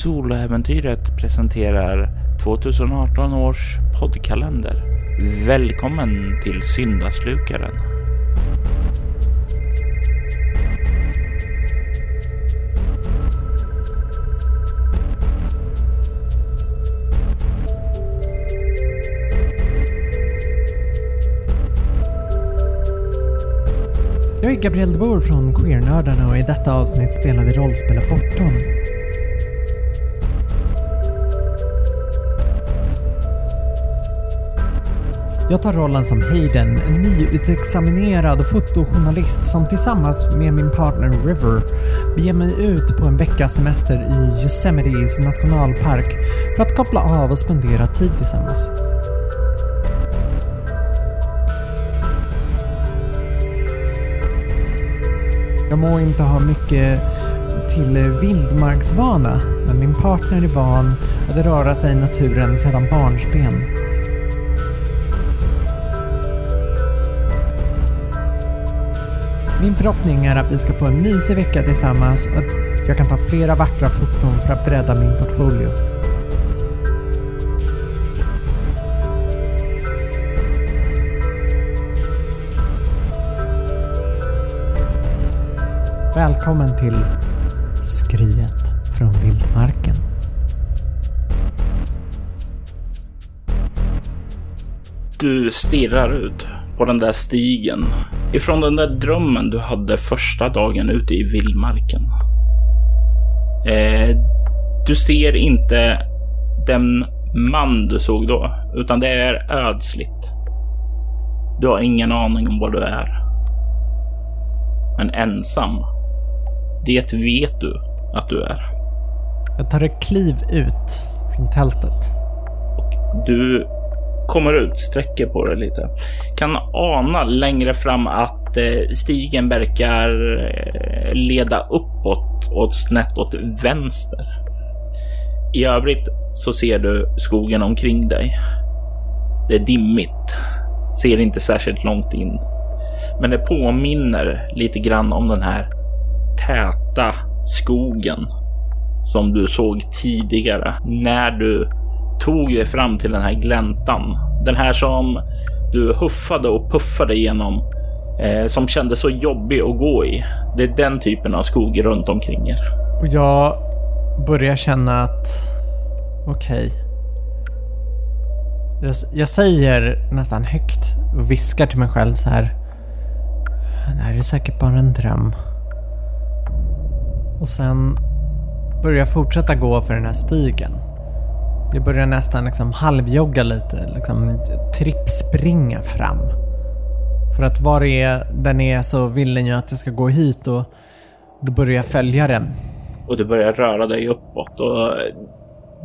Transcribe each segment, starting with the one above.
Soloäventyret presenterar 2018 års poddkalender. Välkommen till Syndaslukaren. Jag är Gabriel de Boer från Queernördarna och i detta avsnitt spelar vi rollspelet Bortom. Jag tar rollen som Hayden, en nyutexaminerad fotojournalist som tillsammans med min partner River beger mig ut på en veckas semester i Yosemite's nationalpark för att koppla av och spendera tid tillsammans. Jag må inte ha mycket till vildmarksvana, men min partner är van att röra sig i naturen sedan barnsben. Min förhoppning är att vi ska få en mysig vecka tillsammans och att jag kan ta flera vackra foton för att bredda min portfolio. Välkommen till Skriet från vildmarken. Du stirrar ut på den där stigen ifrån den där drömmen du hade första dagen ute i vildmarken. Eh, du ser inte den man du såg då, utan det är ödsligt. Du har ingen aning om vad du är. Men ensam, det vet du att du är. Jag tar ett kliv ut från tältet. Och du kommer ut, sträcker på dig lite. Kan ana längre fram att eh, stigen verkar eh, leda uppåt och snett åt vänster. I övrigt så ser du skogen omkring dig. Det är dimmigt, ser inte särskilt långt in. Men det påminner lite grann om den här täta skogen som du såg tidigare när du tog dig fram till den här gläntan. Den här som du huffade och puffade igenom eh, som kändes så jobbig att gå i. Det är den typen av skog runt omkring er. Och jag börjar känna att okej. Okay. Jag, jag, säger nästan högt och viskar till mig själv så här. Det här är säkert bara en dröm. Och sen börjar jag fortsätta gå för den här stigen. Jag börjar nästan liksom halvjogga lite, liksom trippspringa fram. För att var det är den är så vill den ju att jag ska gå hit och då börjar jag följa den. Och du börjar röra dig uppåt och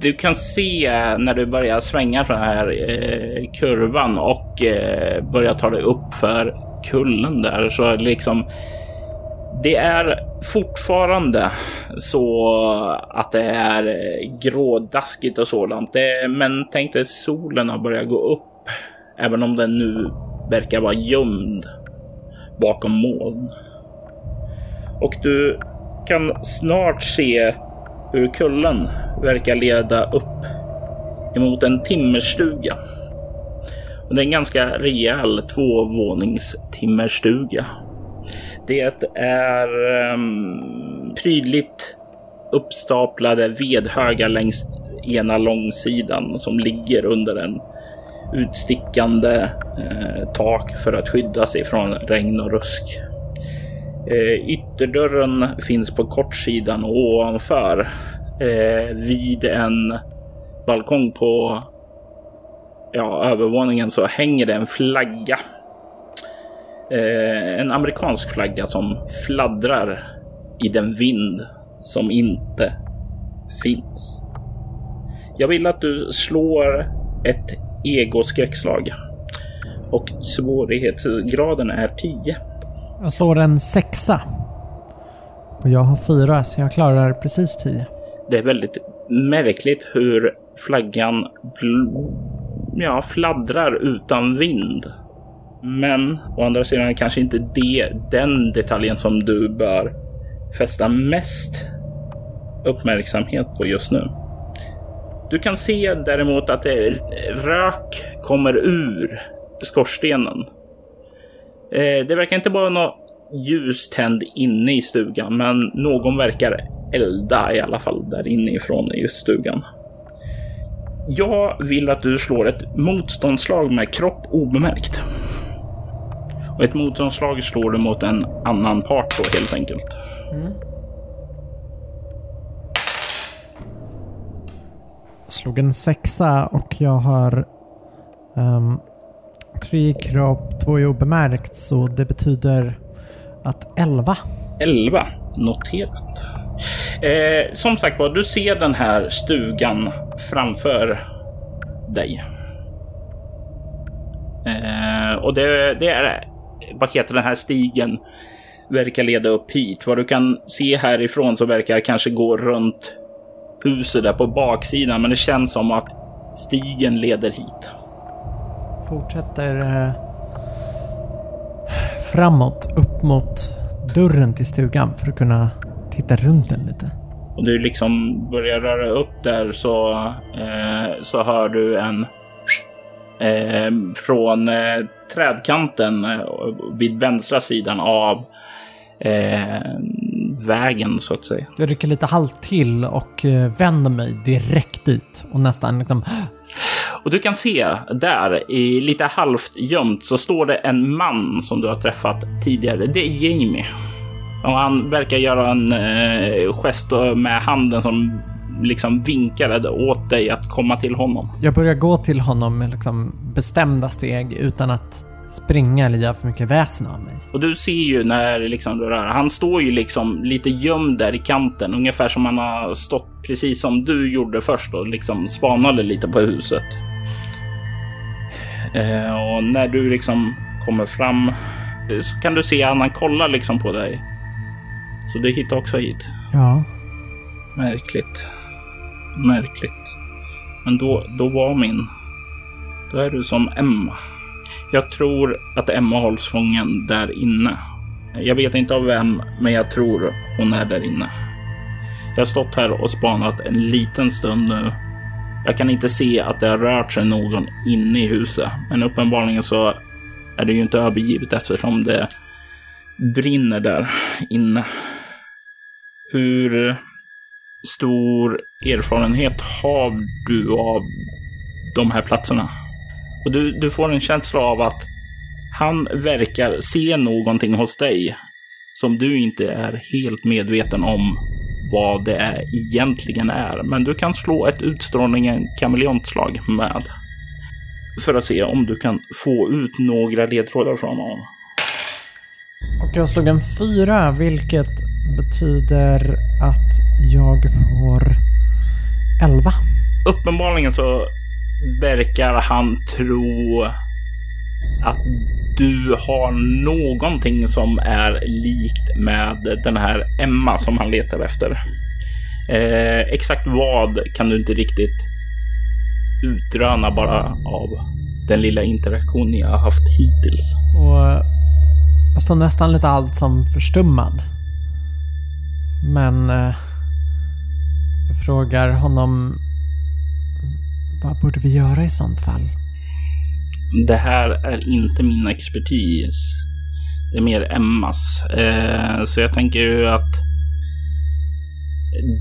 du kan se när du börjar svänga från den här eh, kurvan och eh, börjar ta dig upp för kullen där så liksom det är fortfarande så att det är eh, grådaskigt och sådant. Det, men tänk dig solen har börjat gå upp, även om den nu verkar vara gömd bakom moln. Och du kan snart se hur kullen verkar leda upp emot en timmerstuga. Och det är en ganska rejäl tvåvåningstimmerstuga. Det är um, prydligt uppstaplade vedhögar längs ena långsidan som ligger under en utstickande eh, tak för att skydda sig från regn och rusk. Eh, ytterdörren finns på kortsidan och ovanför eh, vid en balkong på ja, övervåningen så hänger det en flagga eh, en amerikansk flagga som fladdrar i den vind som inte finns. Jag vill att du slår ett egoskräckslag och svårighetsgraden är 10. Jag slår en sexa. Och jag har fyra så jag klarar precis 10. Det är väldigt märkligt hur flaggan ja, fladdrar utan vind. Men å andra sidan kanske inte det, den detaljen som du bör fästa mest uppmärksamhet på just nu. Du kan se däremot att det rök kommer ur skorstenen. Eh, det verkar inte vara något ljus tänd inne i stugan, men någon verkar elda i alla fall där inifrån i stugan. Jag vill att du slår ett motståndslag med kropp obemärkt. Och ett motståndslag slår du mot en annan part då helt enkelt. Mm. slog en sexa och jag har um, tre kropp, två i obemärkt så det betyder att 11. 11, noterat. Eh, som sagt var, du ser den här stugan framför dig. Eh, och det, det, är, vad heter den här stigen verkar leda upp hit. Vad du kan se härifrån så verkar kanske gå runt huset där på baksidan, men det känns som att stigen leder hit. Fortsätter eh, framåt, upp mot dörren till stugan för att kunna titta runt den lite. Och du liksom börjar röra upp där så, eh, så hör du en från eh, trädkanten eh, vid vänstra sidan av eh, vägen så att säga. Jag rycker lite halt till och eh, vänder mig direkt dit och nästan liksom och du kan se där i lite halvt gömt så står det en man som du har träffat tidigare. Det är Jamie. Och han verkar göra en eh, gest med handen som liksom vinkade åt dig att komma till honom. Jag börjar gå till honom med liksom bestämda steg utan att springa eller göra för mycket väsen av mig. Och du ser ju när liksom du rör, han står ju liksom lite gömd där i kanten, ungefär som han har stått precis som du gjorde först och liksom spanade lite på huset. Eh, och när du liksom kommer fram eh, så kan du se att han kollar liksom på dig. Så du hittar också hit. Ja. Märkligt. Märkligt. Men då, då var min... Då är du som Emma. Jag tror att Emma hålls fången där inne. Jag vet inte av vem, men jag tror hon är där inne. Jag har stått här och spanat en liten stund nu. Jag kan inte se att det har rört sig någon inne i huset, men uppenbarligen så är det ju inte övergivet eftersom det brinner där inne. Hur stor erfarenhet har du av de här platserna? Och du, du får en känsla av att han verkar se någonting hos dig som du inte är helt medveten om vad det är, egentligen är. Men du kan slå ett utstrålningen kameleontslag med. För att se om du kan få ut några ledtrådar från honom. Och jag slog en fyra, vilket betyder att jag får elva. Uppenbarligen så verkar han tro att du har någonting som är likt med den här Emma som han letar efter. Eh, exakt vad kan du inte riktigt utröna bara av den lilla interaktion ni har haft hittills. Och jag står nästan lite allt som förstummad. Men eh, jag frågar honom vad borde vi göra i sånt fall? Det här är inte min expertis. Det är mer Emmas. Eh, så jag tänker ju att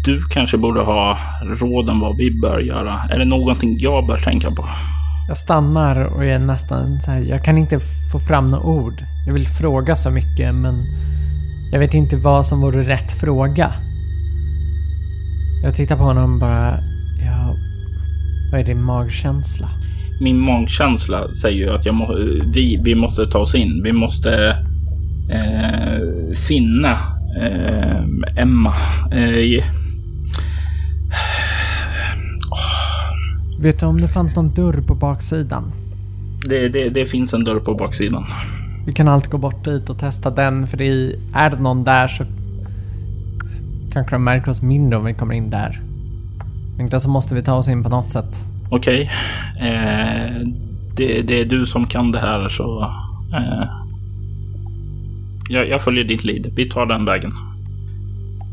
du kanske borde ha råden vad vi bör göra. Är det någonting jag bör tänka på? Jag stannar och är nästan så här. Jag kan inte få fram några ord. Jag vill fråga så mycket men jag vet inte vad som vore rätt fråga. Jag tittar på honom bara. Ja, vad är din magkänsla? Min magkänsla säger ju att jag må, vi, vi måste ta oss in. Vi måste eh, finna eh, Emma. Eh, Vet du om det fanns någon dörr på baksidan? Det, det, det, finns en dörr på baksidan. Vi kan alltid gå bort dit och testa den, för det är det någon där så kanske de märker oss mindre om vi kommer in där. Inte så måste vi ta oss in på något sätt. Okej. Okay. Eh, det, det, är du som kan det här så... Eh, jag, jag följer ditt lid. Vi tar den vägen.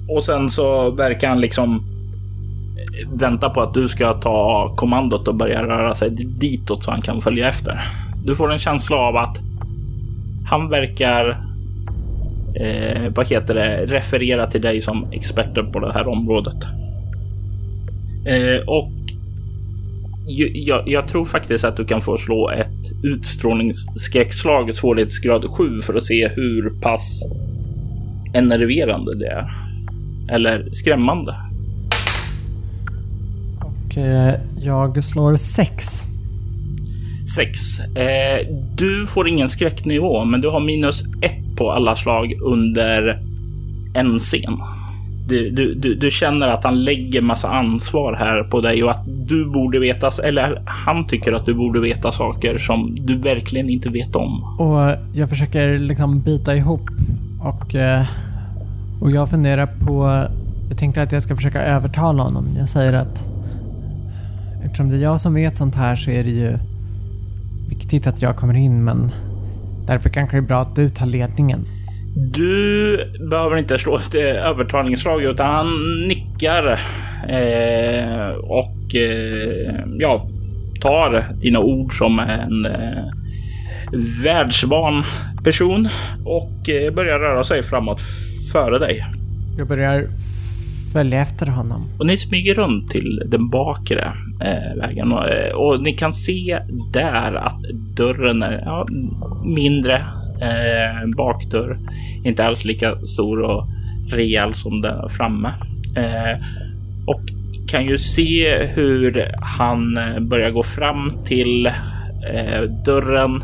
Och sen så verkar han liksom eh, vänta på att du ska ta kommandot och börja röra sig ditåt så han kan följa efter. Du får en känsla av att han verkar eh, vad heter det, referera till dig som experter på det här området. Eh, och jag, jag, tror faktiskt att du kan få slå ett utstrålningsskräckslag svårighetsgrad 7 för att se hur pass enerverande det är. Eller skrämmande. Och eh, jag slår 6. 6. Eh, du får ingen skräcknivå, men du har minus 1 på alla slag under en scen. Du, du, du, du, känner att han lägger massa ansvar här på dig och att du borde veta, eller han tycker att du borde veta saker som du verkligen inte vet om. Och eh, jag försöker liksom bita ihop och, eh, och jag funderar på, jag tänker att jag ska försöka övertala honom. Jag säger att eftersom det är jag som vet sånt här så är det ju viktigt att jag kommer in men därför kanske det är bra att du tar ledningen. Du behöver inte slå ett eh, övertalningsslag utan han nickar eh, och eh, ja, tar dina ord som en eh, världsvan person och eh, börjar röra sig framåt före dig. Jag börjar följa efter honom. Och ni smyger runt till den bakre Eh, vägen eh, och, ni kan se där att dörren är ja, mindre eh, bakdörr. Inte alls lika stor och rejäl som den framme. Eh, och kan ju se hur han eh, börjar gå fram till eh, dörren,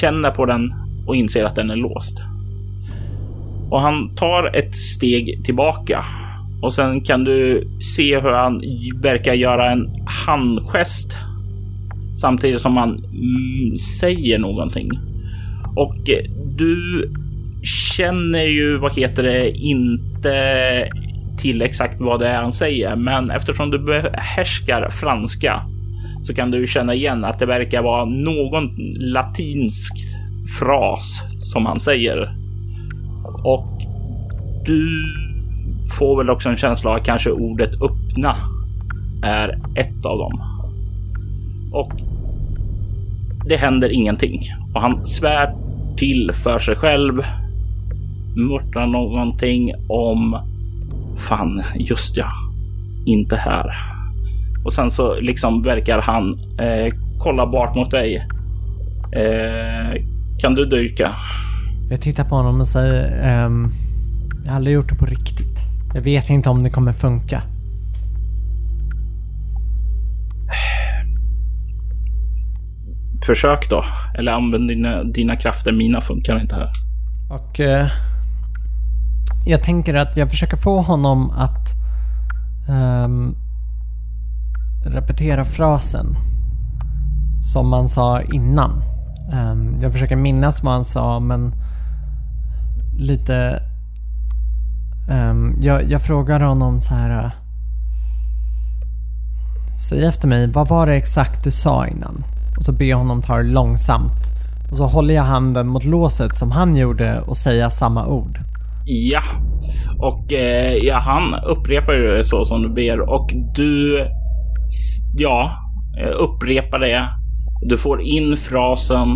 känner på den och inser att den är låst. Och han tar ett steg tillbaka och sen kan du se hur han verkar göra en handgest samtidigt som han mm, säger någonting. Och eh, du känner ju, vad heter det, inte till exakt vad det är han säger, men eftersom du behärskar franska så kan du känna igen att det verkar vara någon latinsk fras som han säger. Och du får väl också en känsla av att kanske ordet öppna är ett av dem. Och det händer ingenting och han svär till för sig själv. Mörtar någonting om fan, just ja, inte här. Och sen så liksom verkar han eh, kolla bort mot dig. Eh, kan du dyrka? Jag tittar på honom och säger, ehm, jag har aldrig gjort det på riktigt. Jag vet inte om det kommer funka. Försök då. Eller använd dina, dina krafter. Mina funkar inte här. Och eh, jag tänker att jag försöker få honom att um, repetera frasen som man sa innan. Um, jag försöker minnas vad han sa men lite... Um, jag, jag frågar honom så här... Uh, Säg efter mig, vad var det exakt du sa innan? Och så ber jag honom ta det långsamt. Och så håller jag handen mot låset som han gjorde och säga samma ord. Ja, och eh, ja, han upprepar ju det så som du ber och du, ja, eh, upprepar det. Du får in frasen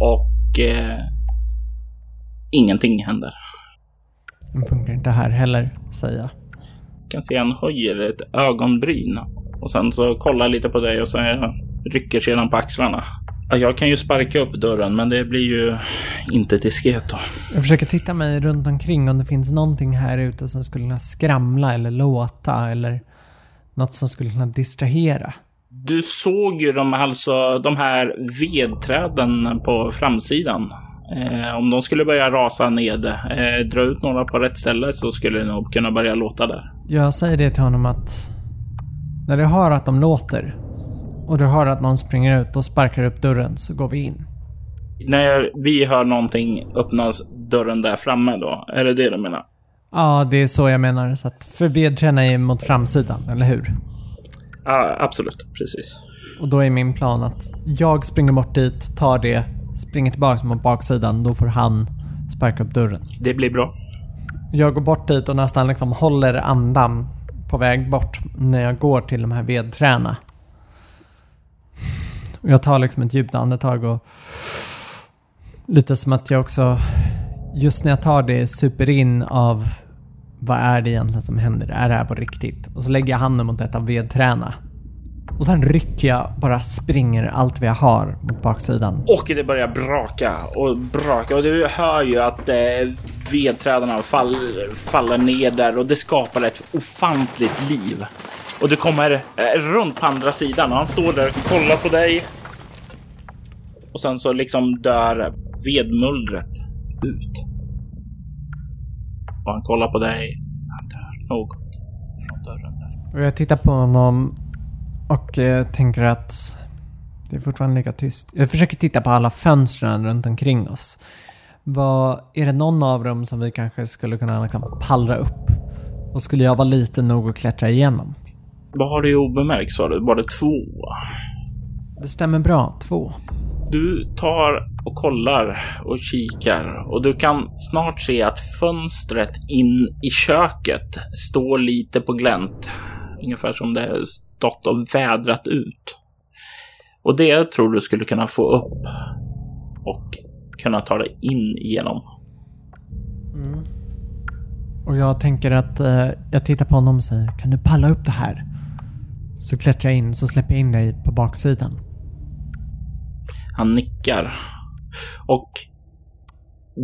och eh, ingenting händer. Det funkar inte här heller, säger jag. kan se han höjer ett ögonbryn och sen så kollar lite på dig och så rycker sedan på axlarna. Jag kan ju sparka upp dörren, men det blir ju inte diskret då. Jag försöker titta mig runt omkring om det finns någonting här ute som skulle kunna skramla eller låta eller något som skulle kunna distrahera. Du såg ju de, alltså, de här vedträden på framsidan. Eh, om de skulle börja rasa ned, eh, dra ut några på rätt ställe så skulle det nog kunna börja låta där. Jag säger det till honom att när du hör att de låter och du hör att någon springer ut och sparkar upp dörren så går vi in. När vi hör någonting öppnas dörren där framme då? Är det det du menar? Ja, det är så jag menar. Så att för vedträna är mot framsidan, eller hur? Ja, absolut. Precis. Och då är min plan att jag springer bort dit, tar det, springer tillbaka mot baksidan. Då får han sparka upp dörren. Det blir bra. Jag går bort dit och nästan liksom håller andan på väg bort när jag går till de här vedträna. Och jag tar liksom ett djupt andetag och lite som att jag också just när jag tar det super in av vad är det egentligen som händer? Är det här på riktigt? Och så lägger jag handen mot ett av vedträna. Och sen rycker jag, bara springer allt vad jag har mot baksidan. Och det börjar braka och braka och du hör ju att eh, vedträdarna fall, faller ner där och det skapar ett ofantligt liv. Och du kommer eh, runt på andra sidan och han står där och kollar på dig. Och sen så liksom dör vedmullret ut. Och han kollar på dig. Han dör något från dörren där. Och jag tittar på honom och eh, tänker att det är fortfarande lika tyst. Jag försöker titta på alla fönstren runt omkring oss. Vad, är det någon av dem som vi kanske skulle kunna liksom pallra upp? Och skulle jag vara liten nog att klättra igenom? Vad har du obemärkt sa du? Var det två? Det stämmer bra, två. Du tar och kollar och kikar och du kan snart se att fönstret in i köket står lite på glänt. Ungefär som det stått och vädrat ut. Och det tror du skulle kunna få upp och kunna ta dig in igenom. Mm. Och jag tänker att eh, jag tittar på honom och säger Kan du palla upp det här? Så klättrar jag in så släpper jag in dig på baksidan. Han nickar. Och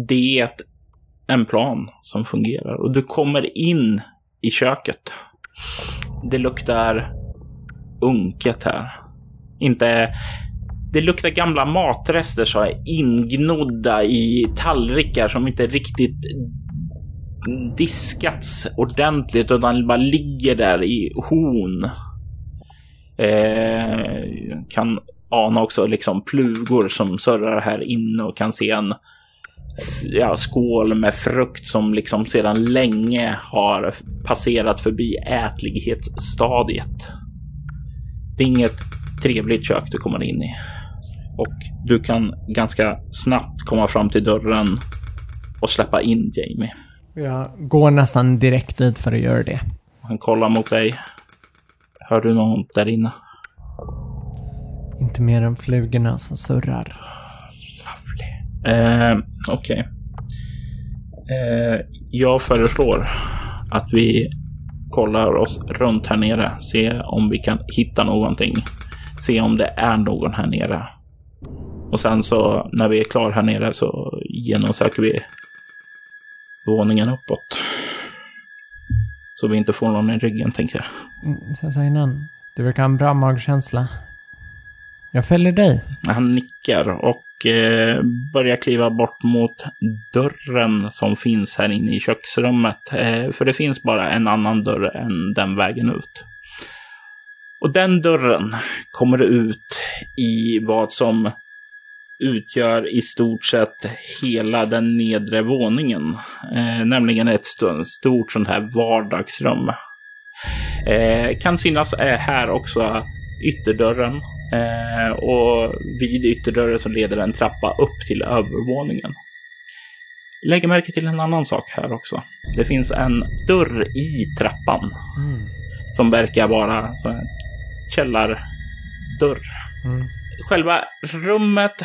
det är en plan som fungerar och du kommer in i köket. Det luktar unket här. Inte... Det luktar gamla matrester som är ingnodda i tallrikar som inte riktigt diskats ordentligt utan bara ligger där i horn. Eh, kan ana också liksom plugor som surrar här inne och kan se en ja, skål med frukt som liksom sedan länge har passerat förbi ätlighetsstadiet. Det är inget trevligt kök du kommer in i och du kan ganska snabbt komma fram till dörren och släppa in Jamie. Jag går nästan direkt dit för att göra det. Han kollar mot dig. Hör du något där inne? Inte mer än flugorna som surrar. Lovely. Eh, Okej. Okay. Eh, jag föreslår att vi kollar oss runt här nere. Se om vi kan hitta någonting. Se om det är någon här nere. Och sen så när vi är klara här nere så genomsöker vi våningen uppåt. Så vi inte får någon i ryggen tänker jag. Sen så, sa innan, du verkar ha en bra magkänsla. Jag följer dig. Han nickar och eh, börjar kliva bort mot dörren som finns här inne i köksrummet. Eh, för det finns bara en annan dörr än den vägen ut. Och den dörren kommer ut i vad som utgör i stort sett hela den nedre våningen. Eh, nämligen ett stort sånt här vardagsrum. Eh, kan synas eh, här också ytterdörren eh, och vid ytterdörren så leder en trappa upp till övervåningen. Lägg märke till en annan sak här också. Det finns en dörr i trappan mm. som verkar vara en källardörr. Mm själva rummet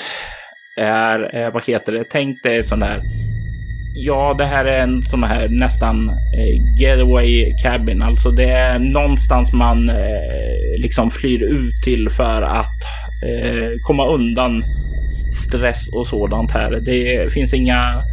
är, eh, vad heter det, tänk dig ett sånt här Ja, det här är en sån här nästan eh, getaway cabin. Alltså det är någonstans man eh, liksom flyr ut till för att eh, komma undan stress och sådant här. Det finns inga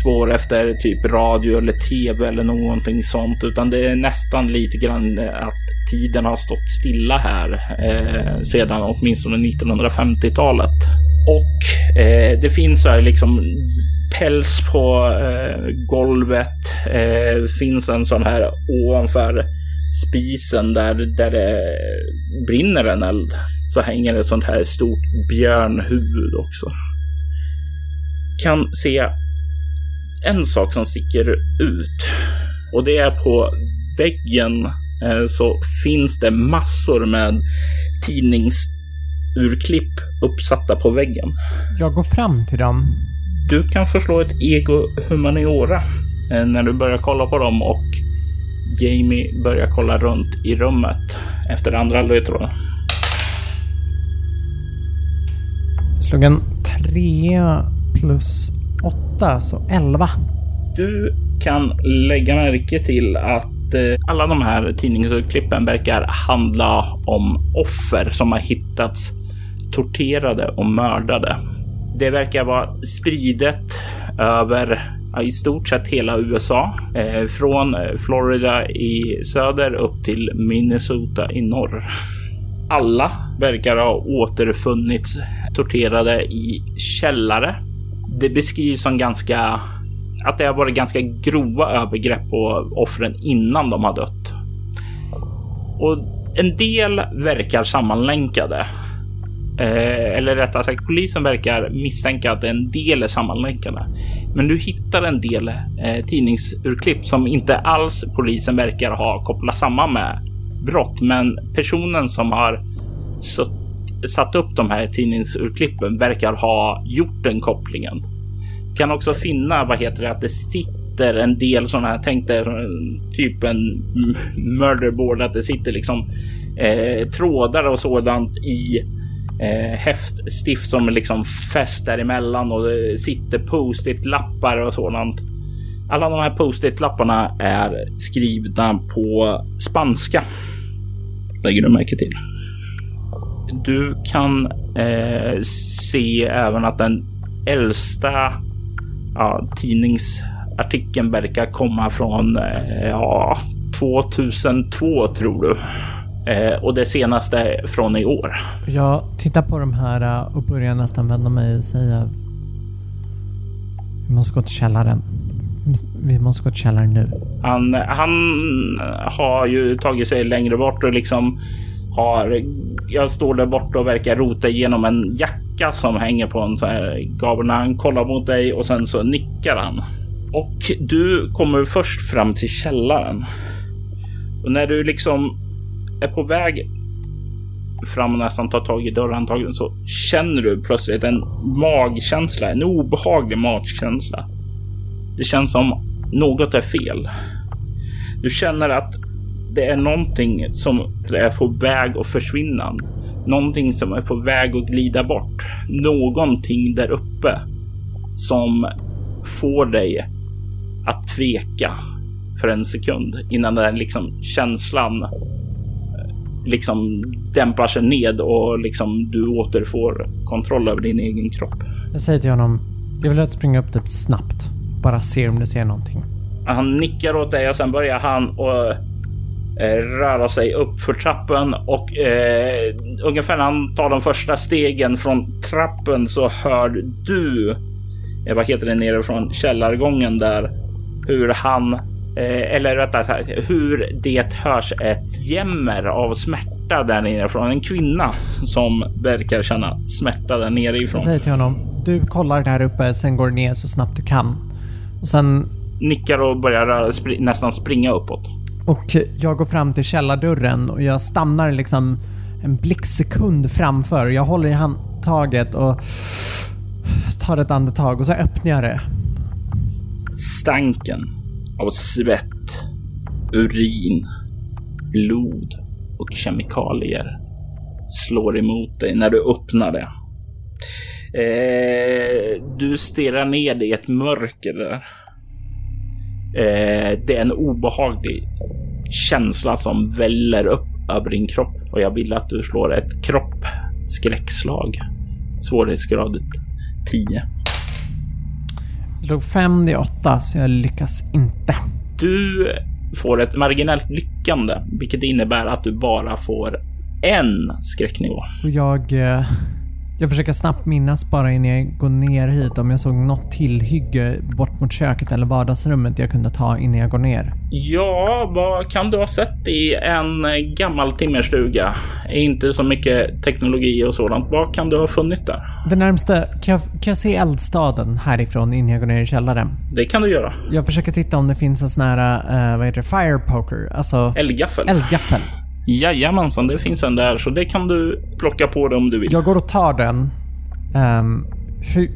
spår efter typ radio eller tv eller någonting sånt, utan det är nästan lite grann att tiden har stått stilla här eh, sedan åtminstone 1950-talet. Och eh, det finns så här liksom päls på eh, golvet. Eh, finns en sån här ovanför spisen där, där det brinner en eld. Så hänger ett sånt här stort björnhuvud också. Kan se en sak som sticker ut och det är på väggen eh, så finns det massor med tidningsurklipp uppsatta på väggen. Jag går fram till dem. Du kan förslå ett ego humaniora. Eh, när du börjar kolla på dem och Jamie börjar kolla runt i rummet efter andra ledtrådar. Slog en trea plus 8, så elva. Du kan lägga märke till att eh, alla de här tidningsklippen verkar handla om offer som har hittats torterade och mördade. Det verkar vara spridet över i stort sett hela USA. Eh, från Florida i söder upp till Minnesota i norr. Alla verkar ha återfunnits torterade i källare. Det beskrivs som ganska att det har varit ganska grova övergrepp på offren innan de har dött. Och en del verkar sammanlänkade. Eh, eller rättare sagt, polisen verkar misstänka att en del är sammanlänkade. Men du hittar en del eh, tidningsurklipp som inte alls polisen verkar ha kopplat samman med brott. Men personen som har suttit satt upp de här tidningsurklippen verkar ha gjort den kopplingen. Kan också finna, vad heter det, att det sitter en del sådana här, tänk dig typ en murderboard, att det sitter liksom eh, trådar och sådant i eh, häftstift som liksom fäst däremellan och det sitter post-it lappar och sådant. Alla de här post-it lapparna är skrivna på spanska. Lägger du märke till. Du kan eh, se även att den äldsta ja, tidningsartikeln verkar komma från eh, ja, 2002 tror du. Eh, och det senaste från i år. Jag tittar på de här eh, och börjar nästan vända mig och säga Vi måste gå till källaren. Vi måste gå till källaren nu. Han, han har ju tagit sig längre bort och liksom har... Jag står där borta och verkar rota igenom en jacka som hänger på en sån här gabel. Han kollar mot dig och sen så nickar han. Och du kommer först fram till källaren. Och när du liksom är på väg fram och nästan tar tag i dörrhandtagen så känner du plötsligt en magkänsla, en obehaglig magkänsla. Det känns som något är fel. Du känner att det är någonting som är på väg att försvinna. Någonting som är på väg att glida bort. Någonting där uppe som får dig att tveka för en sekund innan den liksom känslan eh, liksom dämpar sig ned och liksom du återfår kontroll över din egen kropp. Jag säger till honom, jag vill att springa upp typ snabbt. Bara se om du ser någonting. Han nickar åt dig och sen börjar han och röra sig upp för trappen och eh, ungefär när han tar de första stegen från trappen så hör du, eh, vad heter det, nere från källargången där, hur han, eh, eller rättare sagt, hur det hörs ett jämmer av smärta där nere från en kvinna som verkar känna smärta där nere ifrån. Jag säger till honom, du kollar där uppe, sen går du ner så snabbt du kan. Och sen nickar och börjar röra, spr nästan springa uppåt. Och jag går fram till källardörren och jag stannar liksom en blixtsekund framför. Jag håller i handtaget och tar ett andetag och så öppnar jag det. Stanken av svett, urin, blod och kemikalier slår emot dig när du öppnar det. Eh, du stirrar ner i ett mörker där. Eh, det är en obehaglig känsla som väller upp över din kropp och jag vill att du slår ett kroppskräckslag. Svårighetsgradet 10. Jag låg 5 d 8 så jag lyckas inte. Du får ett marginellt lyckande, vilket innebär att du bara får en skräcknivå. Och jag eh, jag försöker snabbt minnas bara innan jag går ner hit om jag såg något tillhygge bort mot köket eller vardagsrummet jag kunde ta innan jag går ner. Ja, vad kan du ha sett i en gammal timmerstuga? Inte så mycket teknologi och sådant. Vad kan du ha funnit där? Det närmsta, kan jag, kan jag se eldstaden härifrån innan jag går ner i källaren? Det kan du göra. Jag försöker titta om det finns en sån här, uh, vad heter det, fire poker? Alltså... Eldgaffel. Eldgaffel. Jajamensan, det finns en där så det kan du plocka på dig om du vill. Jag går och tar den. Um, hur,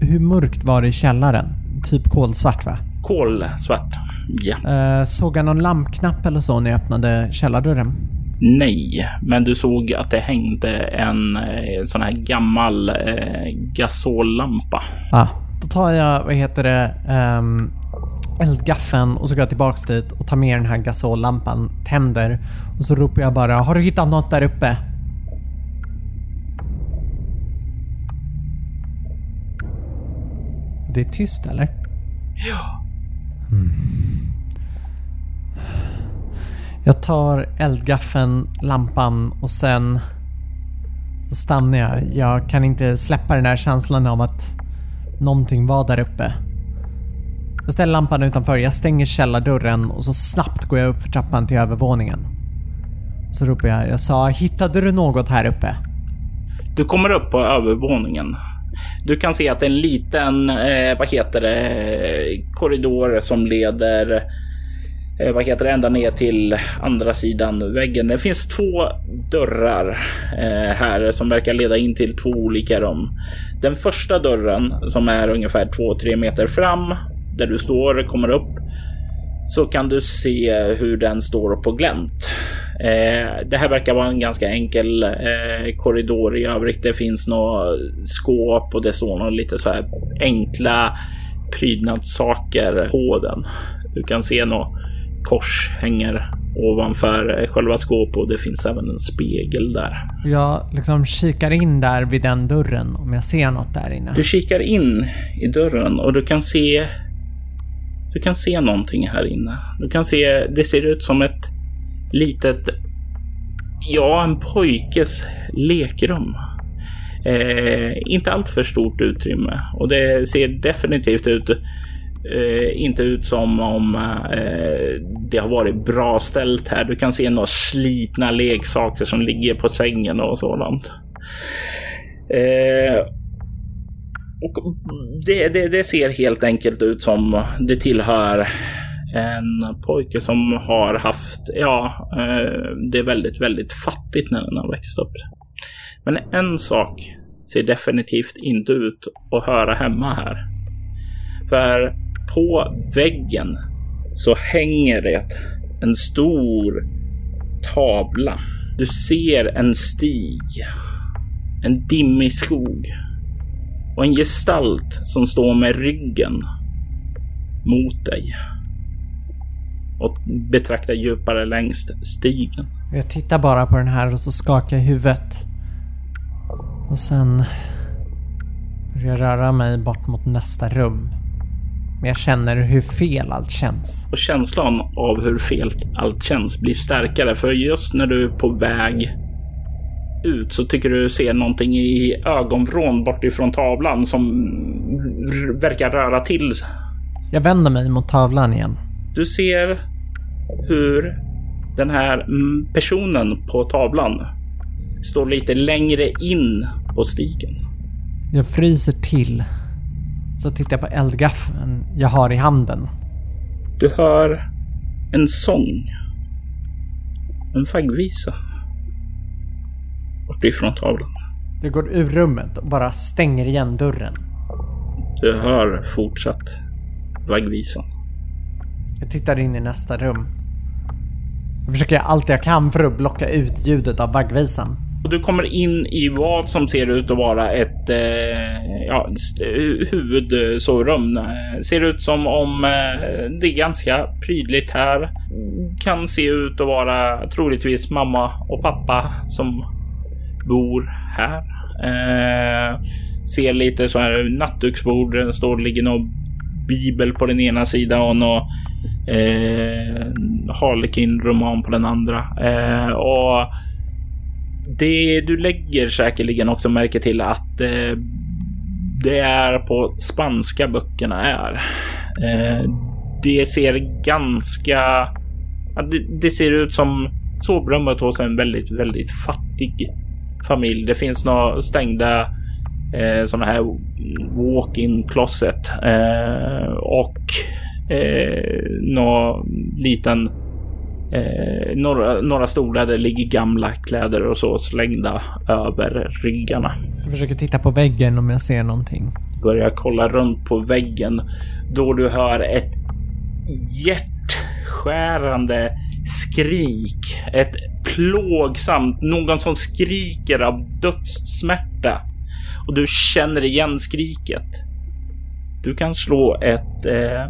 hur mörkt var det i källaren? Typ kolsvart va? kolsvart. Ja. Eh, såg jag någon lampknapp eller så när jag öppnade källardörren? Nej, men du såg att det hängde en eh, sån här gammal eh, gasollampa. Ah, då tar jag, vad heter det, um, eldgaffeln och så går jag tillbaks dit och tar med den här gasollampan, tänder och så ropar jag bara Har du hittat något där uppe? Det är tyst eller? Ja. Jag tar eldgaffeln, lampan och sen så stannar jag. Jag kan inte släppa den här känslan av att någonting var där uppe. Jag ställer lampan utanför, jag stänger källardörren och så snabbt går jag upp för trappan till övervåningen. Så ropar jag, jag sa hittade du något här uppe? Du kommer upp på övervåningen. Du kan se att det är en liten, eh, vad heter det, korridor som leder eh, vad heter det, ända ner till andra sidan väggen. Det finns två dörrar eh, här som verkar leda in till två olika rum. Den första dörren som är ungefär 2-3 meter fram där du står kommer upp så kan du se hur den står på glänt. Eh, det här verkar vara en ganska enkel eh, korridor i övrigt. Det finns några skåp och det står några lite så här enkla prydnadssaker på den. Du kan se några kors hänger ovanför själva skåpet och det finns även en spegel där. Jag liksom kikar in där vid den dörren om jag ser något där inne. Du kikar in i dörren och du kan se du kan se någonting här inne. Du kan se, det ser ut som ett litet, ja, en pojkes lekrum. Eh, inte allt för stort utrymme och det ser definitivt ut eh, inte ut som om eh, det har varit bra ställt här. Du kan se några slitna leksaker som ligger på sängen och sådant. Eh, och det, det, det, ser helt enkelt ut som det tillhör en pojke som har haft, ja, eh, det är väldigt, väldigt fattigt när den har växt upp. Men en sak ser definitivt inte ut att höra hemma här. För på väggen så hänger det en stor tavla. Du ser en stig, en dimmig skog och en gestalt som står med ryggen mot dig och betraktar djupare längs stigen. Jag tittar bara på den här och så skakar jag huvudet. Och sen börjar jag röra mig bort mot nästa rum. Men jag känner hur fel allt känns. Och känslan av hur fel allt känns blir starkare för just när du är på väg ut så tycker du ser någonting i ögonvrån bortifrån tavlan som verkar röra till. Jag vänder mig mot tavlan igen. Du ser hur den här personen på tavlan står lite längre in på stigen. Jag fryser till. Så tittar jag på eldgaffeln jag har i handen. Du hör en sång. En faggvisa bortifrån tavlan. Jag går ur rummet och bara stänger igen dörren. Du hör fortsatt vaggvisan. Jag tittar in i nästa rum. Jag försöker allt jag kan för att blocka ut ljudet av vaggvisan. Du kommer in i vad som ser ut att vara ett eh, ja, huvudsovrum. Ser ut som om eh, det är ganska prydligt här. Kan se ut att vara troligtvis mamma och pappa som bor här. Eh, ser lite så här nattduksbord. Det står ligger någon bibel på den ena sidan och någon eh, Harlequin-roman på den andra. Eh, och det du lägger säkerligen också märke till att eh, det är på spanska böckerna är. Eh, det ser ganska... Det, det ser ut som sovrummet hos en väldigt, väldigt fattig familj. Det finns några stängda eh, sådana här walk-in closet eh, och eh, någon liten eh, några, några stolar där det ligger gamla kläder och så slängda över ryggarna. Jag försöker titta på väggen om jag ser någonting. Börjar kolla runt på väggen då du hör ett hjärtskärande skrik. Ett plågsamt, någon som skriker av dödssmärta. Och du känner igen skriket. Du kan slå ett eh,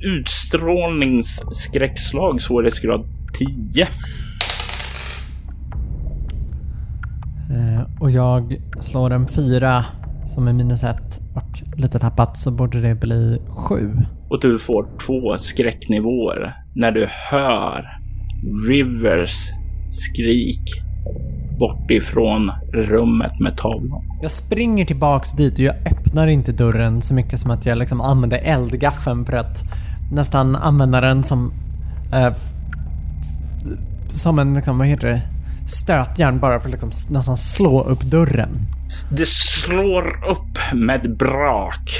utstrålningsskräckslag svårighetsgrad 10. Eh, och jag slår en fyra som är minus ett och lite tappat så borde det bli sju. Och du får två skräcknivåer när du hör Rivers skrik bort ifrån rummet med tavlan. Jag springer tillbaks dit och jag öppnar inte dörren så mycket som att jag liksom använder eldgaffeln för att nästan använda den som eh, som en, liksom, vad heter det, stötjärn bara för att liksom nästan slå upp dörren. Det slår upp med brak.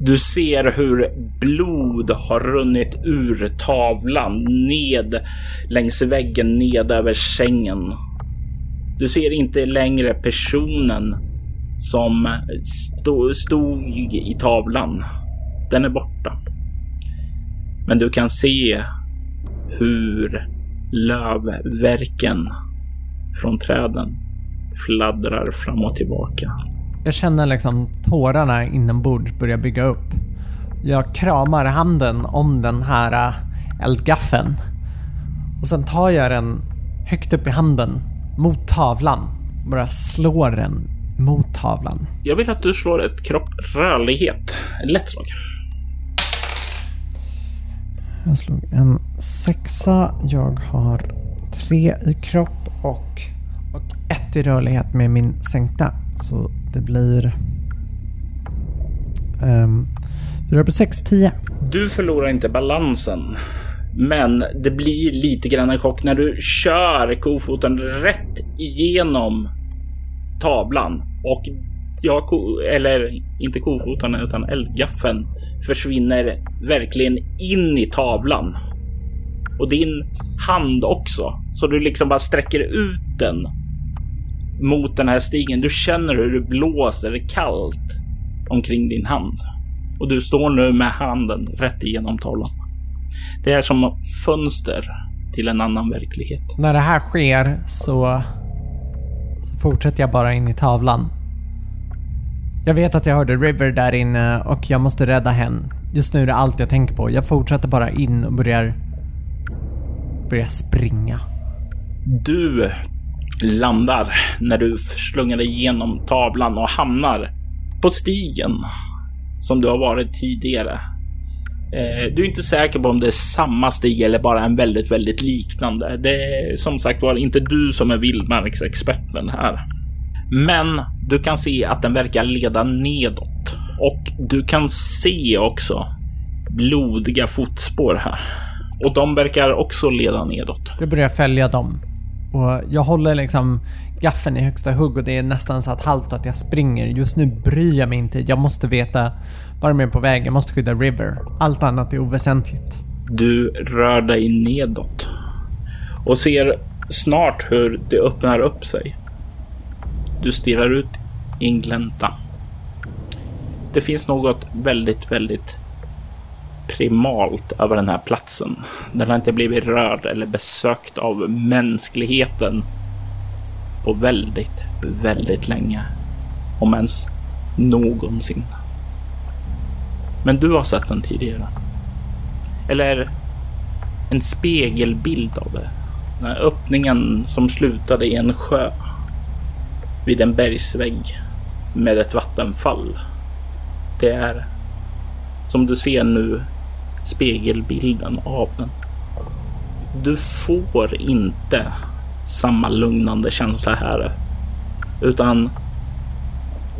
Du ser hur blod har runnit ur tavlan ned längs väggen ned över sängen. Du ser inte längre personen som stod, stod i tavlan. Den är borta. Men du kan se hur lövverken från träden fladdrar fram och tillbaka. Jag känner liksom tårarna inombords börja bygga upp. Jag kramar handen om den här äh, eldgaffeln. Och sen tar jag den högt upp i handen mot tavlan. Bara slår den mot tavlan. Jag vill att du slår ett kropp rörlighet. Lätt slag. Jag slog en sexa. Jag har tre i kropp och, och ett i rörlighet med min sänkta. Så det blir... Ehm, um, 4 på 6, 10. Du förlorar inte balansen. Men det blir lite grann en chock när du kör kofoten rätt igenom tavlan och jag... eller inte kofoten utan eldgaffeln försvinner verkligen in i tavlan. Och din hand också. Så du liksom bara sträcker ut den mot den här stigen. Du känner hur det blåser kallt omkring din hand. Och du står nu med handen rätt igenom tavlan. Det är som fönster till en annan verklighet. När det här sker så, så fortsätter jag bara in i tavlan. Jag vet att jag hörde River där inne och jag måste rädda henne. Just nu är det allt jag tänker på. Jag fortsätter bara in och börjar... börjar springa. Du landar när du slungar dig igenom tavlan och hamnar på stigen som du har varit tidigare. Eh, du är inte säker på om det är samma stig eller bara en väldigt, väldigt liknande. Det är som sagt var inte du som är vildmarksexperten här. Men du kan se att den verkar leda nedåt och du kan se också blodiga fotspår här. Och de verkar också leda nedåt. Du börjar följa dem. Och jag håller liksom gaffeln i högsta hugg och det är nästan så att halvt att jag springer. Just nu bryr jag mig inte. Jag måste veta var de är på väg. Jag måste skydda River. Allt annat är oväsentligt. Du rör dig nedåt och ser snart hur det öppnar upp sig. Du stirrar ut i en glänta. Det finns något väldigt, väldigt primalt över den här platsen. Den har inte blivit rörd eller besökt av mänskligheten på väldigt, väldigt länge. Om ens någonsin. Men du har sett den tidigare. Eller en spegelbild av det. Den här öppningen som slutade i en sjö vid en bergsvägg med ett vattenfall. Det är som du ser nu spegelbilden av den. Du får inte samma lugnande känsla här, utan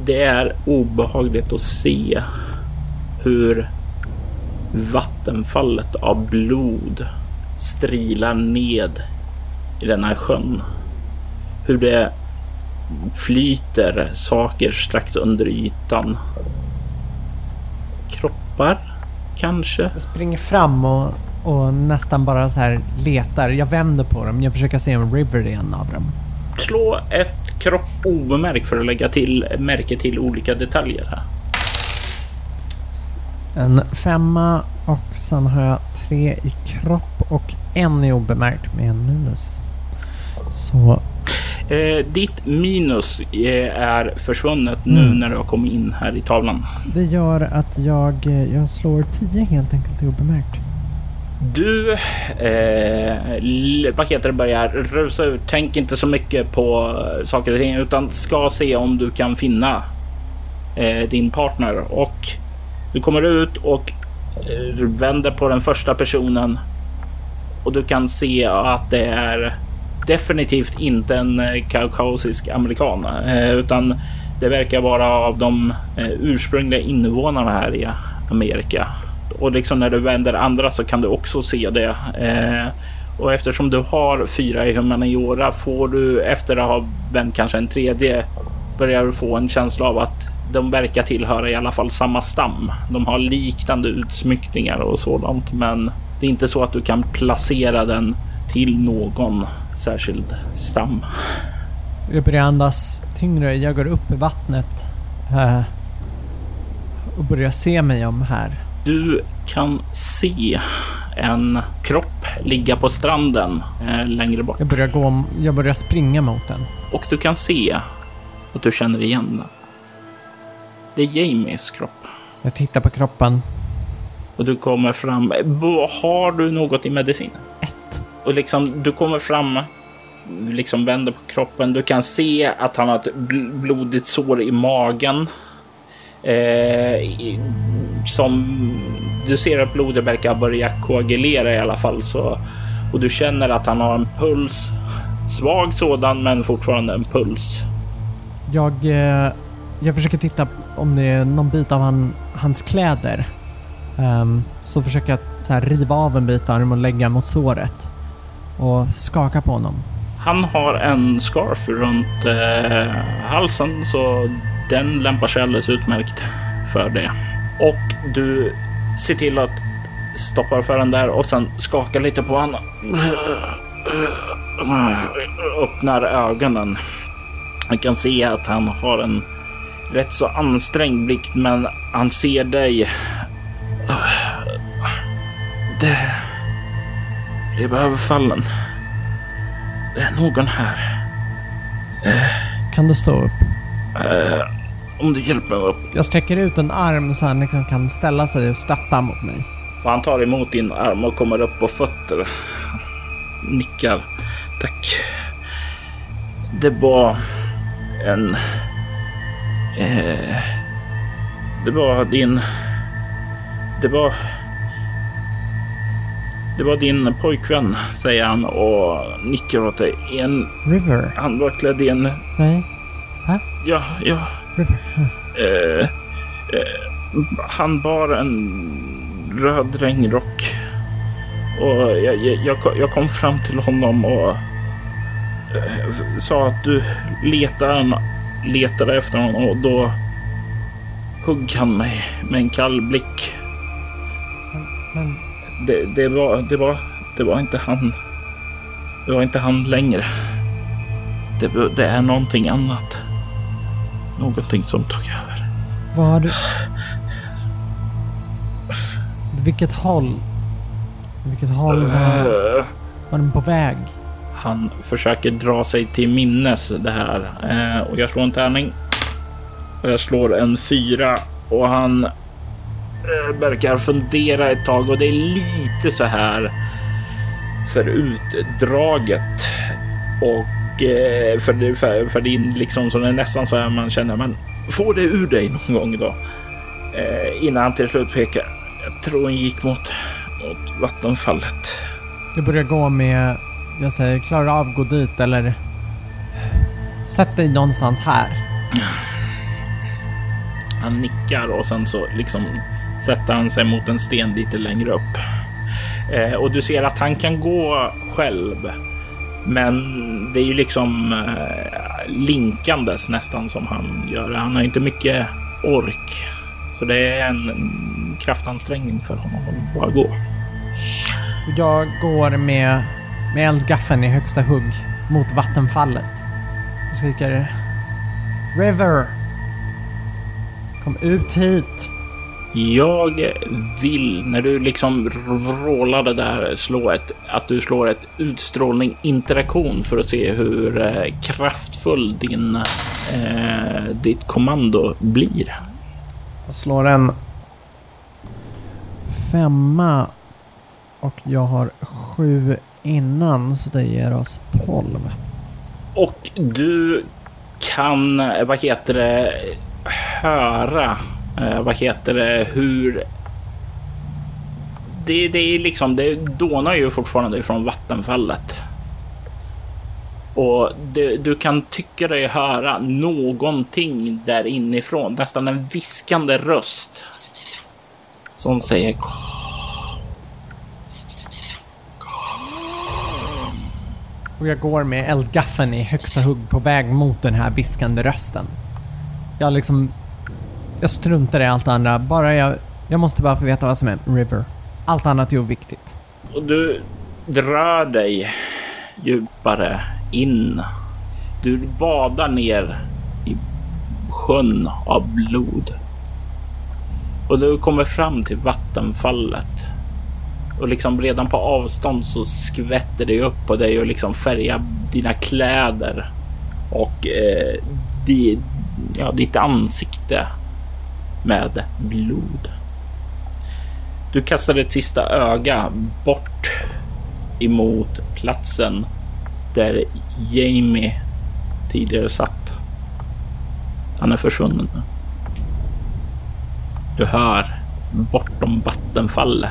det är obehagligt att se hur vattenfallet av blod strilar ned i den här sjön. Hur det flyter saker strax under ytan. Kroppar kanske? Jag springer fram och, och nästan bara så här letar. Jag vänder på dem. Jag försöker se om River är en av dem. Slå ett kropp obemärkt för att lägga till märke till olika detaljer här. en femma och sen har jag tre i kropp och en i obemärkt med en minus. Så Eh, ditt minus eh, är försvunnet nu Mm. när du har kommit in här i tavlan. det gör att jag, eh, jag slår 10 helt enkelt obemärkt. Du, eh, vad heter det, börjar rusa ut. Tänk inte så mycket på eh, saker och ting utan ska se om du kan finna eh, din partner. Och du kommer ut och vänder på den första personen och du kan se att det är definitivt inte en eh, kaukasisk amerikan eh, utan det verkar vara av de eh, ursprungliga invånarna här i Amerika. Och liksom när du vänder andra så kan du också se det. Och eftersom du har fyra i humaniora får du efter att ha vänt kanske en tredje börjar du få en känsla av att de verkar tillhöra i alla fall samma stam. De har liknande utsmyckningar och sådant, men det är inte så att du kan placera den till någon särskild stam. Jag börjar andas tyngre. Jag går upp i vattnet eh, och börjar se mig om här. Du kan se en kropp ligga på stranden eh, längre bort Jag börjar, gå, jag börjar springa mot den. och du kan se att du känner igen den. Det är Jamies kropp Jag tittar på kroppen. och du kommer fram. Har du något i medicin? Ett. Och liksom du kommer fram, liksom vänder på kroppen. Du kan se att han har ett blodigt sår i magen. Eh, som du ser att blodet verkar börja koagulera i alla fall. Så, och du känner att han har en puls. Svag sådan, men fortfarande en puls. Jag, eh, jag försöker titta om det är någon bit av han, hans kläder. Um, så försöker jag så här, riva av en bit av dem och lägga mot såret. Och skaka på honom. Han har en scarf runt eh, halsen så den lämpar sig alldeles utmärkt för det. Och du ser till att stoppa för den där och sen skaka lite på honom. Öppnar ögonen. Man kan se att han har en rätt så ansträngd blick men han ser dig. Det... Det är överfallen. Det är någon här. Kan du stå upp? Eh, om du hjälper mig upp. Jag sträcker ut en arm så han liksom kan ställa sig och stötta mot mig. Och han tar emot din arm och kommer upp på fötter. Nickar. Tack. Det var en... Eh, det var din... Det var... Det var din pojkvän, säger han och nickar åt dig. En, River? han var klädd i en... Nej? Ja, ja. River? Eh, eh, han bar en röd regnrock. Och jag, jag, jag, kom- fram till honom och eh, sa att du letade, letade efter honom och då hugg han mig med en kall blick. Men Det, det, var, det, var, det var inte han. Det var inte han längre. Det, det är någonting annat. Någonting som tog över. var... Vilket håll? Vilket håll var, var den på väg? Han försöker dra sig till minnes det här eh, och jag slår en tärning. Och jag slår en fyra och han verkar fundera ett tag och det är lite så här för utdraget och eh, för, för, för din liksom så det är nästan så här man känner men få det ur dig någon gång då. Eh, innan han till slut pekar. Jag tror hon gick mot, mot vattenfallet. Jag börjar gå med... Jag säger, klarar du av gå dit eller... Sätt dig någonstans här. Han nickar och sen så liksom sätter han sig mot en sten lite längre upp. Eh, och du ser att han kan gå själv. Men det är ju liksom eh, linkandes nästan som han gör. Han har inte mycket ork. Så det är en kraftansträngning för honom att bara gå. Jag går med, med eldgaffeln i högsta hugg mot vattenfallet. Och skriker... River! Kom ut hit! Jag vill, när du liksom vrålade där, slå ett, att du slår ett utstrålning interaktion för att se hur eh, kraftfull din, eh, ditt kommando blir. Jag slår en femma och jag har sju innan så det ger oss tolv. Och du kan, eh, vad heter det, höra, eh, vad heter det, hur det, det är liksom, det dånar ju fortfarande från vattenfallet. Och det, du kan tycka dig höra någonting där inifrån, nästan en viskande röst. Som säger Och jag går med eldgaffeln i högsta hugg på väg mot den här viskande rösten. Jag liksom... Jag struntar i allt andra. Bara jag... Jag måste bara få veta vad som är River. Allt annat är oviktigt. Och du drar dig djupare in. Du badar ner i sjön av blod. Och du kommer fram till vattenfallet. Och liksom redan på avstånd så skvätter det upp på dig och liksom färgar dina kläder. Och eh, di, ja, ditt ansikte med blod. Du kastar ett sista öga bort emot platsen där Jamie tidigare satt. Han är försvunnen nu. Du hör bortom vattenfallet.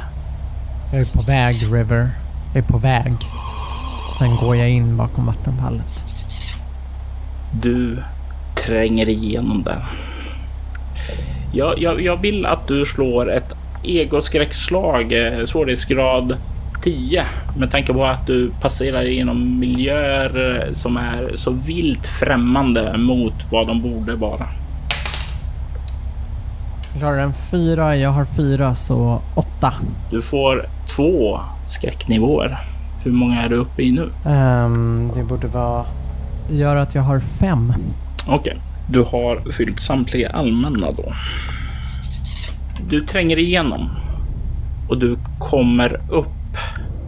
Jag är på väg, River. Jag är på väg. Sen går jag in bakom vattenfallet. Du tränger igenom det. Jag, jag, jag vill att du slår ett egoskräckslag, eh, svårighetsgrad 10 med tanke på att du passerar genom miljöer eh, som är så vilt främmande mot vad de borde vara. Jag klarar en fyra, jag har fyra, så åtta. Du får två skräcknivåer. Hur många är du uppe i nu? Um, det borde vara... Det gör att jag har fem. Okej, okay du har fyllt samtliga allmänna då. Du tränger igenom och du kommer upp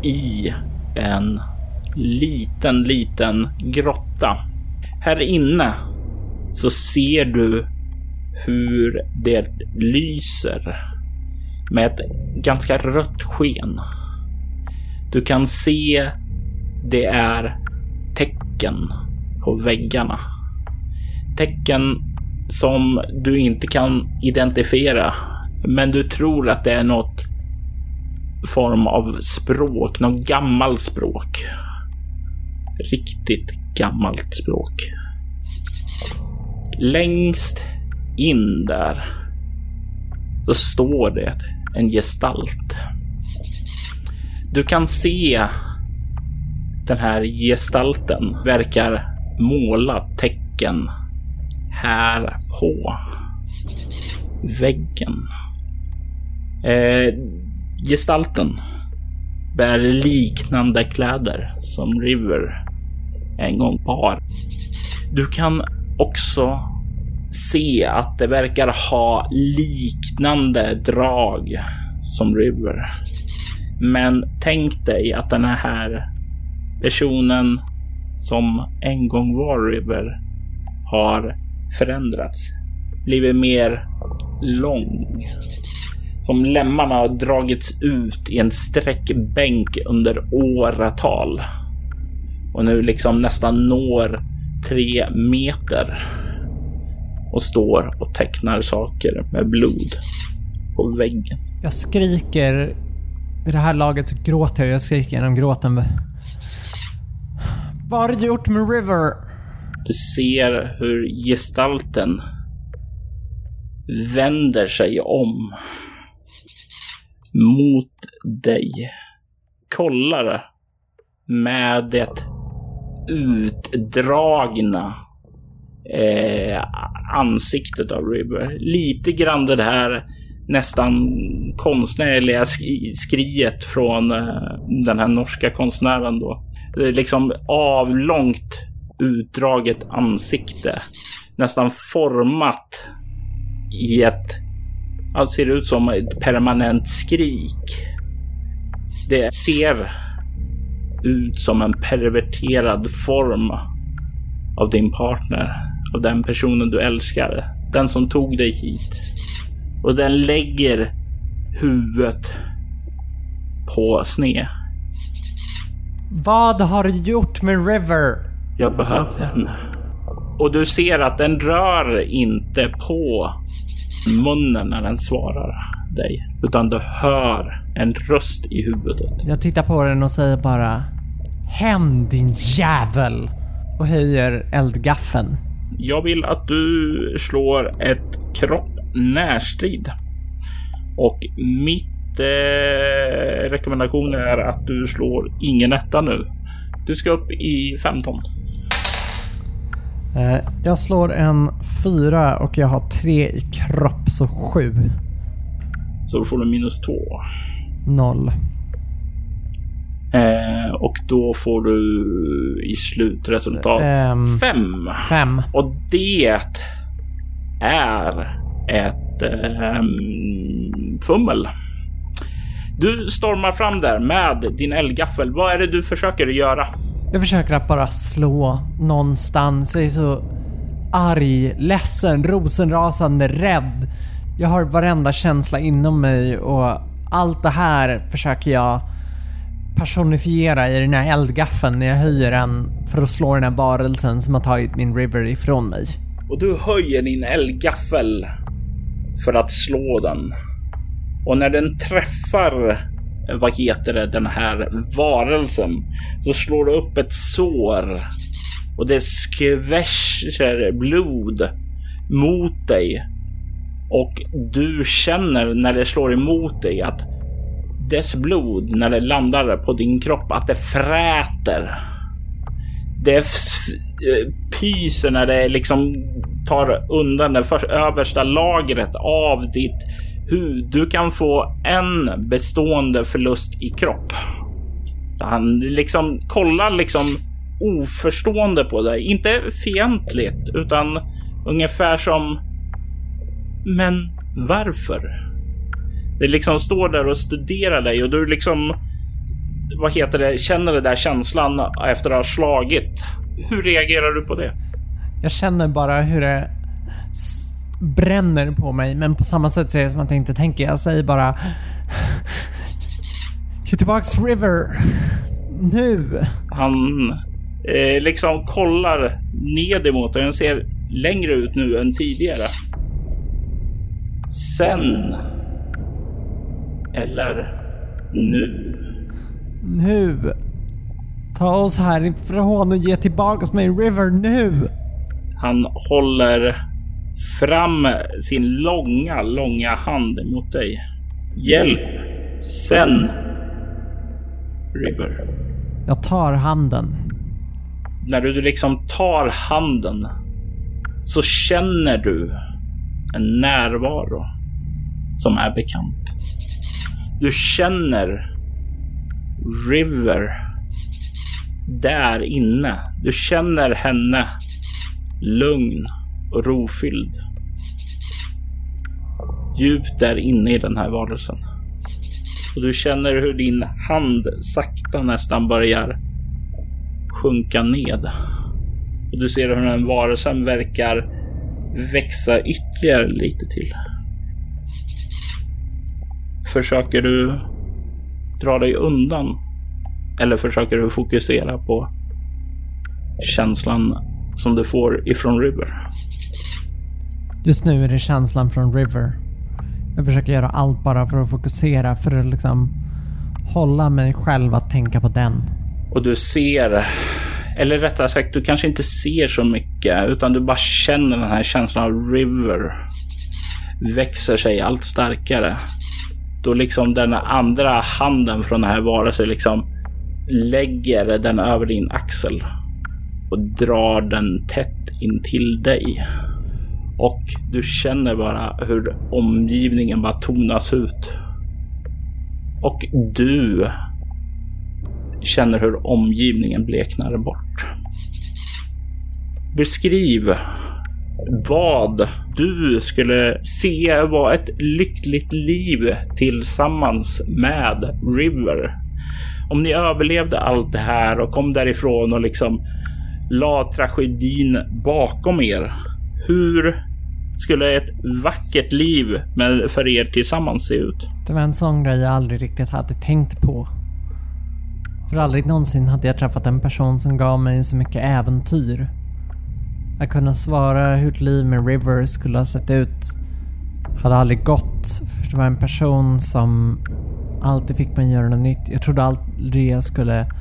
i en liten, liten grotta. Här inne så ser du hur det lyser med ett ganska rött sken. Du kan se det är tecken på väggarna. Tecken som du inte kan identifiera, men du tror att det är något form av språk, något gammalt språk. Riktigt gammalt språk. Längst in där så står det en gestalt. Du kan se den här gestalten verkar måla tecken här på väggen. Eh, gestalten bär liknande kläder som River en gång bar. Du kan också se att det verkar ha liknande drag som River. Men tänk dig att den här personen som en gång var River har förändrats. Blivit mer lång. Som lemmarna har dragits ut i en sträckbänk under åratal. Och nu liksom nästan når tre meter och står och tecknar saker med blod på väggen. Jag skriker. I det här laget så gråter jag. Jag skriker genom gråten. Vad har du gjort med River? Du ser hur gestalten vänder sig om mot dig. Kollar med det utdragna eh, ansiktet av River. Lite grann det här nästan konstnärliga skriet från eh, den här norska konstnären då. Det är liksom avlångt utdraget ansikte. Nästan format i ett alltså ser ut som ett permanent skrik. Det ser ut som en perverterad form av din partner, av den personen du älskar, den som tog dig hit. Och den lägger huvudet på sned. Vad har du gjort med River? Jag behövde henne. Och du ser att den rör inte på munnen när den svarar dig, utan du hör en röst i huvudet. Jag tittar på den och säger bara Hem din jävel! Och höjer eldgaffeln. Jag vill att du slår ett kropp närstrid. Och mitt eh, rekommendation är att du slår ingen etta nu. Du ska upp i 15. Eh, jag slår en fyra och jag har tre i kropp, så sju. Så då får du minus två. Noll. Eh, och då får du i slutresultat Ehm, fem. fem. Och det är ett ehm, fummel. Du stormar fram där med din eldgaffel. Vad är det du försöker göra? Jag försöker att bara slå någonstans. Jag är så arg, ledsen, rosenrasande, rädd. Jag har varenda känsla inom mig och allt det här försöker jag personifiera i den här eldgaffeln när jag höjer den för att slå den här varelsen som har tagit min river ifrån mig. Och du höjer din eldgaffel för att slå den. Och när den träffar, Eh, vad heter det, den här varelsen så slår du upp ett sår och det skvätter blod mot dig. Och du känner när det slår emot dig att dess blod, när det landar på din kropp, att det fräter. Det eh, pyser när det liksom tar undan det först översta lagret av ditt. Du kan få en bestående förlust i kropp. Han liksom kollar liksom oförstående på dig. Inte fientligt, utan ungefär som men varför? Det liksom står där och studerar dig och du liksom vad heter det, känner den där känslan efter att ha slagit. Hur reagerar du på det? Jag känner bara hur det bränner på mig, men på samma sätt så är det som att jag inte tänker. Jag säger bara... Tillbaks River. Nu. Han eh, liksom kollar ned emot dig. Den ser längre ut nu än tidigare. Sen. Eller nu. Nu. Ta oss härifrån och ge tillbaka mig River nu. Han håller fram sin långa, långa hand mot dig. Hjälp. Sen. River. Jag tar handen. När du liksom tar handen så känner du en närvaro som är bekant. Du känner River där inne. Du känner henne lugn och rofylld. Djupt där inne i den här varelsen. Och du känner hur din hand sakta nästan börjar sjunka ned. Och du ser hur den varelsen verkar växa ytterligare lite till. Försöker du dra dig undan? Eller försöker du fokusera på känslan som du får ifrån River? Just nu är det känslan från River. Jag försöker göra allt bara för att fokusera, för att liksom hålla mig själv att tänka på den. Och du ser, eller rättare sagt, du kanske inte ser så mycket, utan du bara känner den här känslan av River växer sig allt starkare. Då liksom den andra handen från den här varelsen liksom lägger den över din axel och drar den tätt in till dig. Och du känner bara hur omgivningen bara tonas ut. Och du känner hur omgivningen bleknar bort. Beskriv vad du skulle se var ett lyckligt liv tillsammans med River. Om ni överlevde allt det här och kom därifrån och liksom la tragedin bakom er. Hur skulle ett vackert liv med, för er tillsammans se ut? Det var en sån grej jag aldrig riktigt hade tänkt på. För aldrig någonsin hade jag träffat en person som gav mig så mycket äventyr. Att kunna svara hur ett liv med River skulle ha sett ut hade aldrig gått. För det var en person som alltid fick mig göra något nytt. Jag trodde aldrig jag skulle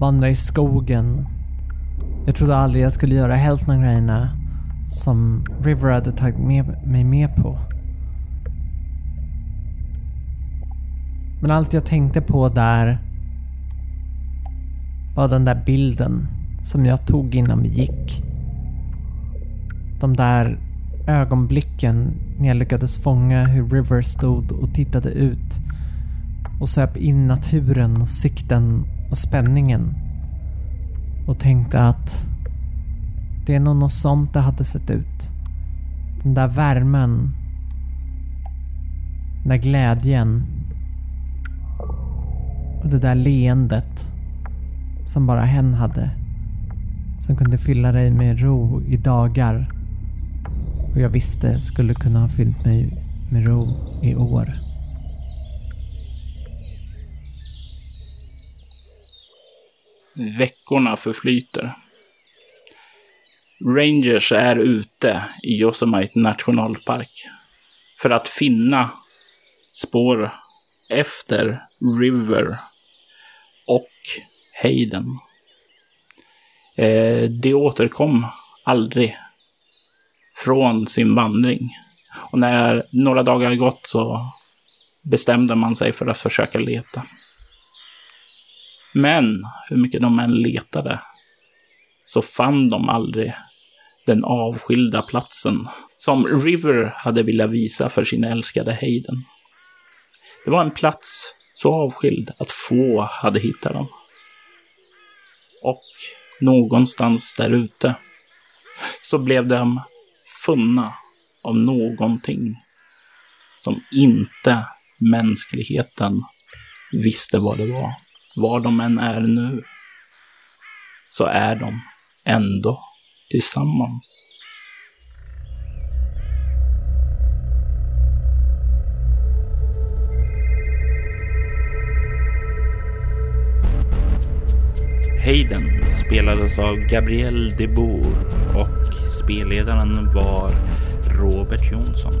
vandra i skogen. Jag trodde aldrig jag skulle göra hälften av grejerna som River hade tagit med mig med på. Men allt jag tänkte på där var den där bilden som jag tog innan vi gick. De där ögonblicken när jag lyckades fånga hur River stod och tittade ut och söp in naturen och sikten och spänningen. Och tänkte att det är nog något sånt det hade sett ut. Den där värmen. Den där glädjen. Och det där leendet. Som bara hen hade. Som kunde fylla dig med ro i dagar. Och jag visste skulle kunna ha fyllt mig med ro i år. Veckorna förflyter. Rangers är ute i Yosemite nationalpark för att finna spår efter River och Hayden. Eh, de återkom aldrig från sin vandring. Och när några dagar gått så bestämde man sig för att försöka leta. Men hur mycket de än letade så fann de aldrig den avskilda platsen som River hade velat visa för sin älskade Hayden. Det var en plats så avskild att få hade hittat den. Och någonstans där ute så blev de funna av någonting som inte mänskligheten visste vad det var. Var de än är nu så är de ändå tillsammans. Hayden spelades av Gabriel de Boer och spelledaren var Robert Jonsson.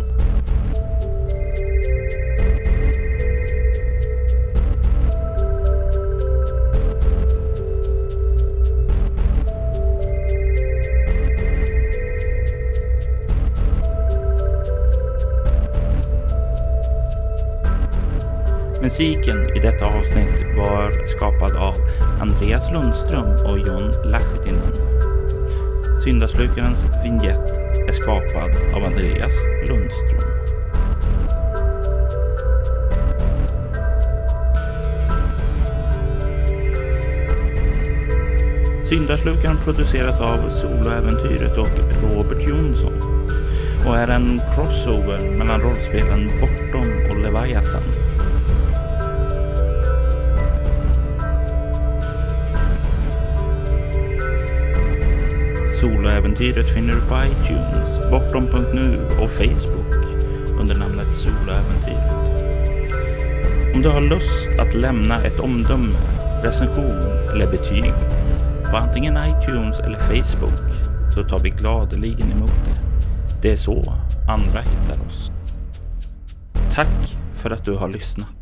Musiken i detta avsnitt var skapad av Andreas Lundström och John Lachtinen. Syndaslukarens vignett är skapad av Andreas Lundström. Syndaslukaren produceras av Soloäventyret och Robert Jonsson och är en crossover mellan rollspelen Bortom och Leviathan. Soloäventyret finner du på iTunes, bortom.nu och Facebook under namnet Soloäventyret. Om du har lust att lämna ett omdöme, recension eller betyg på antingen iTunes eller Facebook så tar vi gladeligen emot det. Det är så andra hittar oss. Tack för att du har lyssnat.